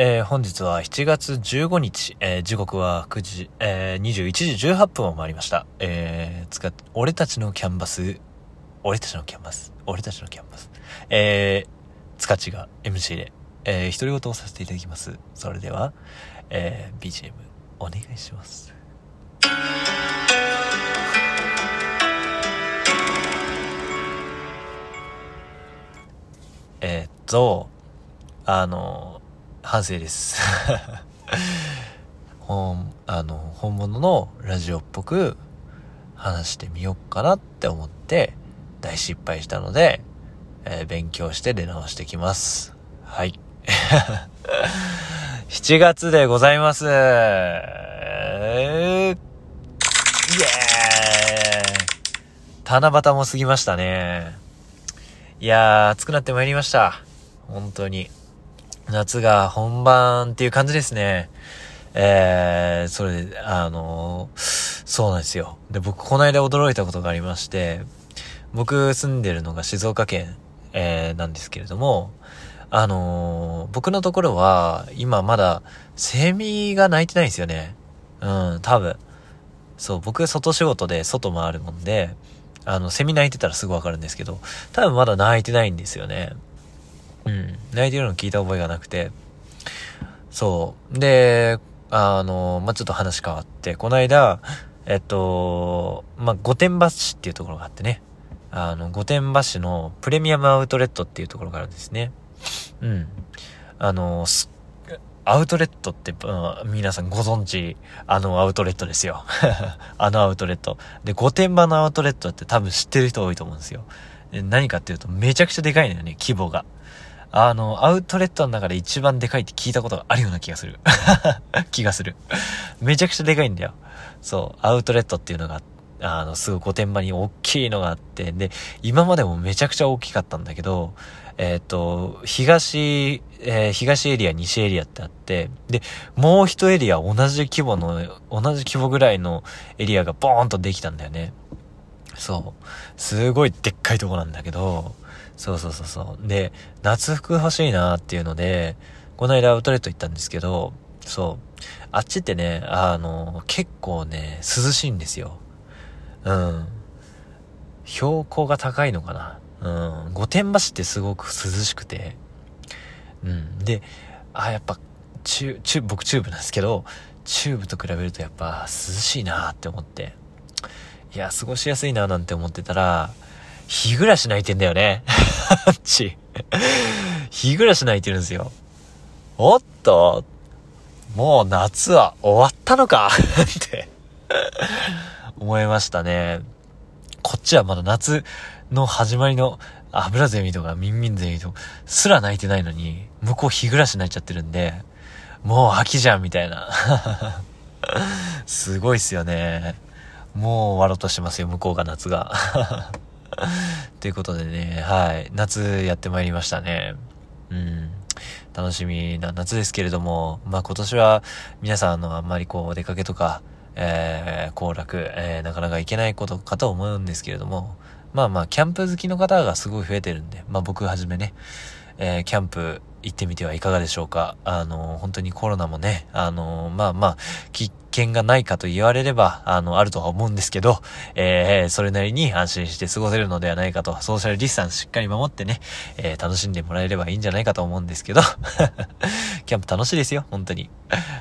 えー、本日は7月15日、えー、時刻は9時、えー、21時18分を回りました。えー、つか、俺たちのキャンバス、俺たちのキャンバス、俺たちのキャンバス、えー、つかちが MC で、えー、独り言をさせていただきます。それでは、えー、BGM お願いします。えー、っと、あの、反省です。本、あの、本物のラジオっぽく話してみようかなって思って大失敗したので、えー、勉強して出直してきます。はい。7月でございます。えー、イエーイ七夕も過ぎましたね。いやー、暑くなってまいりました。本当に。夏が本番っていう感じですね。えー、それで、あのー、そうなんですよ。で、僕、この間驚いたことがありまして、僕住んでるのが静岡県、えー、なんですけれども、あのー、僕のところは、今まだ、セミが鳴いてないんですよね。うん、多分。そう、僕、外仕事で外回るもんで、あの、セミ鳴いてたらすぐわかるんですけど、多分まだ鳴いてないんですよね。うん。泣いてるの聞いた覚えがなくて。そう。で、あの、まあ、ちょっと話変わって、この間、えっと、まあ、御殿場市っていうところがあってね。あの、御殿場市のプレミアムアウトレットっていうところがあるんですね。うん。あの、アウトレットって、うん、皆さんご存知、あのアウトレットですよ。あのアウトレット。で、御殿場のアウトレットって多分知ってる人多いと思うんですよ。何かっていうと、めちゃくちゃでかいのよね、規模が。あの、アウトレットの中で一番でかいって聞いたことがあるような気がする。気がする。めちゃくちゃでかいんだよ。そう、アウトレットっていうのが、あの、すぐ御殿場に大きいのがあって、で、今までもめちゃくちゃ大きかったんだけど、えっ、ー、と、東、えー、東エリア、西エリアってあって、で、もう一エリア同じ規模の、同じ規模ぐらいのエリアがボーンとできたんだよね。そう。すごいでっかいとこなんだけど、そうそうそうそう。で、夏服欲しいなっていうので、この間アウトレット行ったんですけど、そう。あっちってね、あの、結構ね、涼しいんですよ。うん。標高が高いのかな。うん。御殿場市ってすごく涼しくて。うん。で、あ、やっぱ、中、中、僕チューブなんですけど、チューブと比べるとやっぱ涼しいなって思って。いや、過ごしやすいななんて思ってたら、ひぐらし鳴いてんだよね。あ っち。ひぐらし鳴いてるんですよ。おっと、もう夏は終わったのか って思いましたね。こっちはまだ夏の始まりの油ゼミとかミンミンゼミとかすら泣いてないのに、向こう日暮らし泣いちゃってるんで、もう秋じゃんみたいな。すごいっすよね。もう終わろうとしてますよ、向こうが夏が。ということでね、はい。夏やってまいりましたね。うん。楽しみな夏ですけれども、まあ今年は皆さんあのあんまりこうお出かけとか、えー、行楽、えー、なかなか行けないことかと思うんですけれども、まあまあキャンプ好きの方がすごい増えてるんで、まあ僕はじめね、えー、キャンプ行ってみてはいかがでしょうか。あの、本当にコロナもね、あの、まあまあ、危険がないかと言われれば、あの、あるとは思うんですけど、えー、それなりに安心して過ごせるのではないかと、ソーシャルディスタンスしっかり守ってね、えー、楽しんでもらえればいいんじゃないかと思うんですけど、キャンプ楽しいですよ、本当に。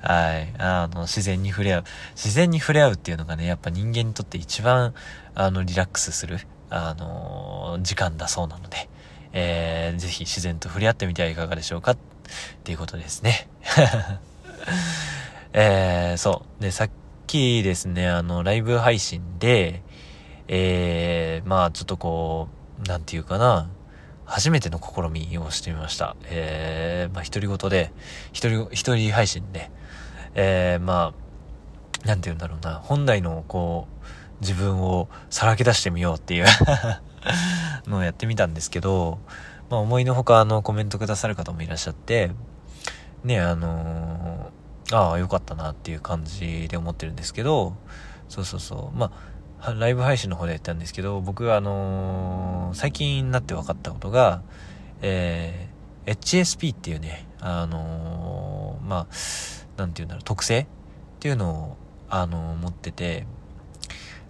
はい。あの、自然に触れ合う。自然に触れ合うっていうのがね、やっぱ人間にとって一番、あの、リラックスする、あの、時間だそうなので、えー、ぜひ自然と触れ合ってみてはいかがでしょうかっていうことですね。えー、そう。で、さっきですね、あの、ライブ配信で、えー、まあちょっとこう、なんていうかな、初めての試みをしてみました。えー、まあ独り言で、一人、一人配信で、えー、まあ、なんて言うんだろうな、本来のこう、自分をさらけ出してみようっていう のをやってみたんですけど、まあ思いのほかあのコメントくださる方もいらっしゃって、ね、あのー、ああ、よかったなっていう感じで思ってるんですけど、そうそうそう。まあ、ライブ配信の方でやったんですけど、僕はあのー、最近になって分かったことが、えー、HSP っていうね、あのまあ、なんて言うんだろう、特性っていうのを、あの、持ってて、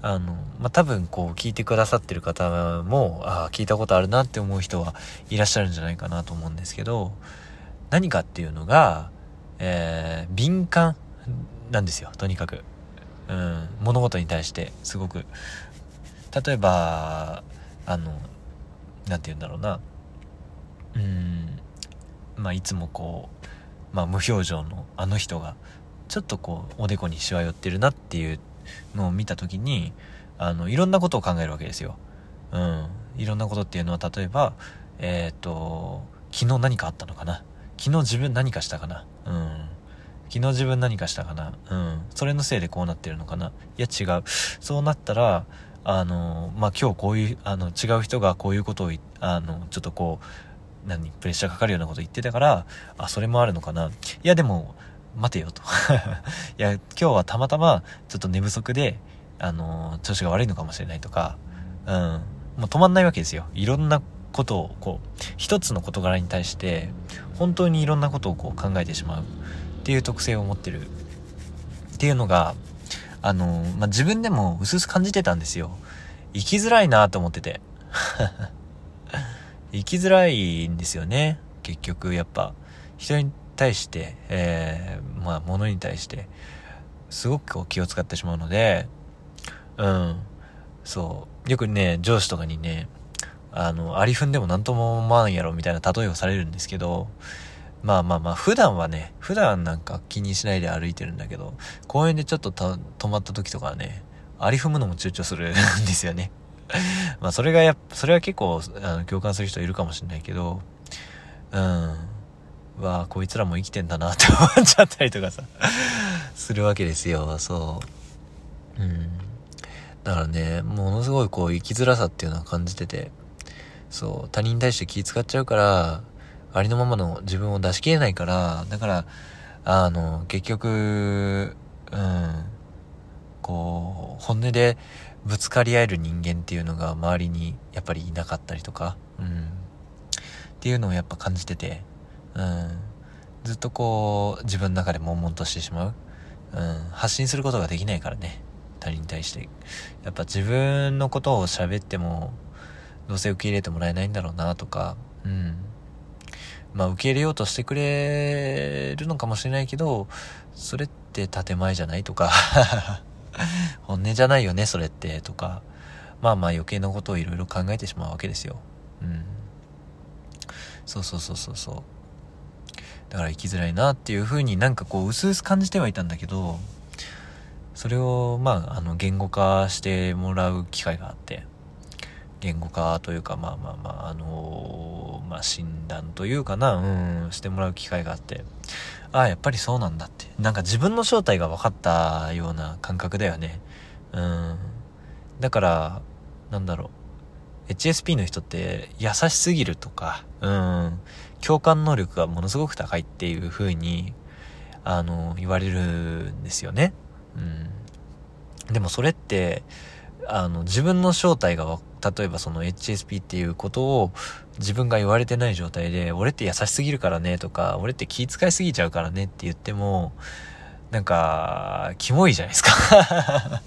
あの、まあ、多分こう聞いてくださってる方も、ああ、聞いたことあるなって思う人はいらっしゃるんじゃないかなと思うんですけど、何かっていうのが、えー、敏感なんですよ、とにかく。うん、物事に対してすごく。例えば、あの、なんて言うんだろうな。うん、まあ、いつもこう、まあ、無表情のあの人が、ちょっとこう、おでこにしわ寄ってるなっていうのを見た時に、あの、いろんなことを考えるわけですよ。うん。いろんなことっていうのは、例えば、えっ、ー、と、昨日何かあったのかな？昨日自分何かしたかな？うん。昨日自分何かしたかな？うん。それのせいでこうなってるのかな？いや違う。そうなったら、あの、まあ、今日こういう、あの、違う人がこういうことを、あの、ちょっとこう、何、プレッシャーかかるようなこと言ってたから、あ、それもあるのかな？いやでも、待てよと。いや、今日はたまたま、ちょっと寝不足で、あの、調子が悪いのかもしれないとか、うん。もう止まんないわけですよ。いろんなことを、こう、一つの事柄に対して、本当にいろんなことをこう考えてしまうっていう特性を持ってるっていうのが、あの、まあ、自分でも薄々感じてたんですよ。生きづらいなと思ってて。生きづらいんですよね。結局、やっぱ、人に対して、えー、まあ、物に対して、すごくこう気を使ってしまうので、うん。そう。よくね、上司とかにね、あの、ありふんでも何とも思わんやろみたいな例えをされるんですけど、まあまあまあ、普段はね、普段なんか気にしないで歩いてるんだけど、公園でちょっと止まった時とかはね、あり踏むのも躊躇するんですよね。まあそれがやそれは結構あの共感する人いるかもしれないけど、うん。わあ、こいつらも生きてんだなって思っちゃったりとかさ、するわけですよ、そう。うん。だからね、ものすごいこう生きづらさっていうのは感じてて、そう、他人に対して気使っちゃうから、ありのままの自分を出し切れないから、だから、あの、結局、うん、こう、本音でぶつかり合える人間っていうのが周りにやっぱりいなかったりとか、うん、っていうのをやっぱ感じてて、うん、ずっとこう、自分の中で悶々としてしまう。うん、発信することができないからね。他人に対して。やっぱ自分のことを喋っても、どうせ受け入れてもらえないんだろうなとか、うん。まあ受け入れようとしてくれるのかもしれないけど、それって建前じゃないとか 本音じゃないよね、それって、とか、まあまあ余計なことをいろいろ考えてしまうわけですよ。うん。そうそうそうそうそう。だから生きづらいなっていう風になんかこう、薄々感じてはいたんだけど、それを、まあ、あの、言語化してもらう機会があって、言語化というか、まあまあまあ、あのー、まあ診断というかな、うん、してもらう機会があって、ああ、やっぱりそうなんだって。なんか自分の正体が分かったような感覚だよね。うん。だから、なんだろう。HSP の人って優しすぎるとか、うん、共感能力がものすごく高いっていう風に、あの、言われるんですよね。うん。でもそれって、あの、自分の正体が、例えばその HSP っていうことを自分が言われてない状態で、俺って優しすぎるからねとか、俺って気遣いすぎちゃうからねって言っても、なんか、キモいじゃないですか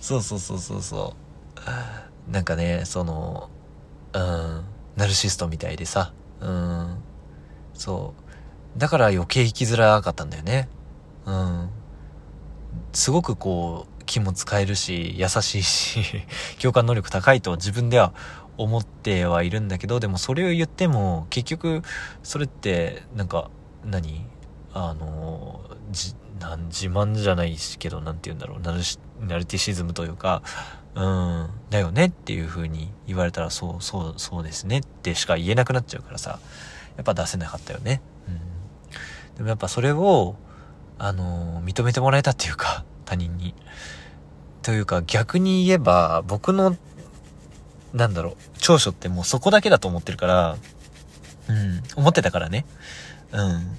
そうそうそうそうそう。なんかね、その、うん、ナルシストみたいでさ、うん、そう。だから余計生きづらかったんだよね。うん。すごくこう、気も使えるし、優しいし、共感能力高いと自分では思ってはいるんだけど、でもそれを言っても、結局、それって、なんか、何？あの、じ、なん自慢じゃないけど、なんて言うんだろう、ナルシ、ナルティシズムというか、うん、だよねっていう風に言われたら、そう、そう、そうですねってしか言えなくなっちゃうからさ、やっぱ出せなかったよね。うん。でもやっぱそれを、あの、認めてもらえたっていうか、他人に。というか逆に言えば、僕の、なんだろう、長所ってもうそこだけだと思ってるから、うん、思ってたからね。うん。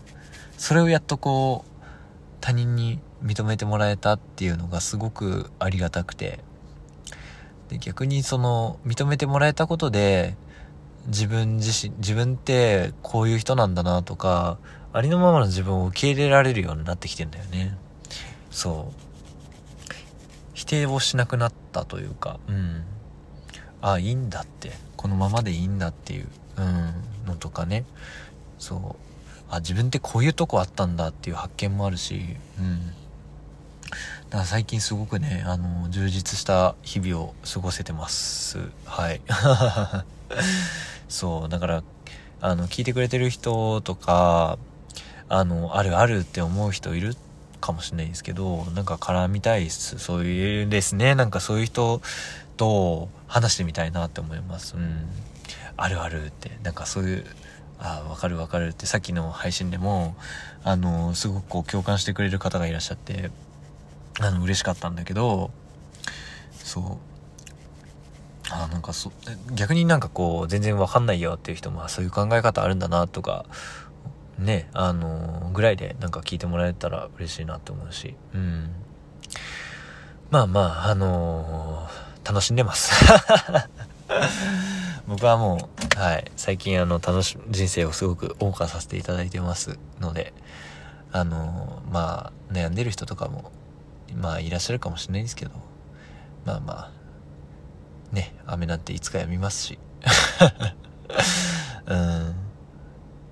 それをやっとこう、他人に認めてもらえたっていうのがすごくありがたくて。で、逆にその、認めてもらえたことで、自分自身、自分ってこういう人なんだなとか、ありのままの自分を受け入れられるようになってきてんだよね。そう。否定をしなくなったというか、うん。あ、いいんだって。このままでいいんだっていう、うん、のとかね。そう。あ、自分ってこういうとこあったんだっていう発見もあるし、うん。だから最近すごくね、あの、充実した日々を過ごせてます。はい。そう、だから、あの、聞いてくれてる人とか、あの、あるあるって思う人いるかもしれないんですけど、なんか絡みたいです。そういうですね、なんかそういう人と話してみたいなって思います。うん。あるあるって、なんかそういう、ああ、わかるわかるってさっきの配信でも、あの、すごくこう共感してくれる方がいらっしゃって、あの、嬉しかったんだけど、そう。あなんかそ、逆になんかこう、全然わかんないよっていう人も、そういう考え方あるんだなとか、ね、あのぐらいでなんか聞いてもらえたら嬉しいなって思うし、うん。まあまあ、あのー、楽しんでます。僕はもう、はい、最近あの、楽し、人生をすごく謳歌させていただいてますので、あのー、まあ、悩んでる人とかもまあいらっしゃるかもしれないですけど、まあまあ、ね、雨なんていつかやみますし。うん。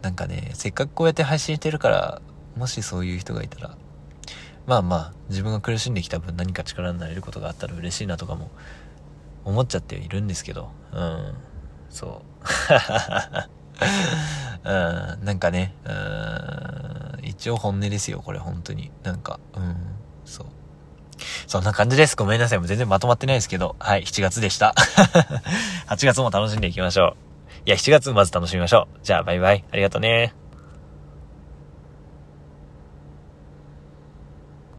なんかね、せっかくこうやって配信してるから、もしそういう人がいたら、まあまあ、自分が苦しんできた分何か力になれることがあったら嬉しいなとかも思っちゃっているんですけど、うん、そう。うん、なんかね、うん、一応本音ですよ、これ本当に。なんか、うん、そう。そんな感じです。ごめんなさい。もう全然まとまってないですけど。はい、7月でした。8月も楽しんでいきましょう。いや、7月まず楽しみましょう。じゃあ、バイバイ。ありがとうね。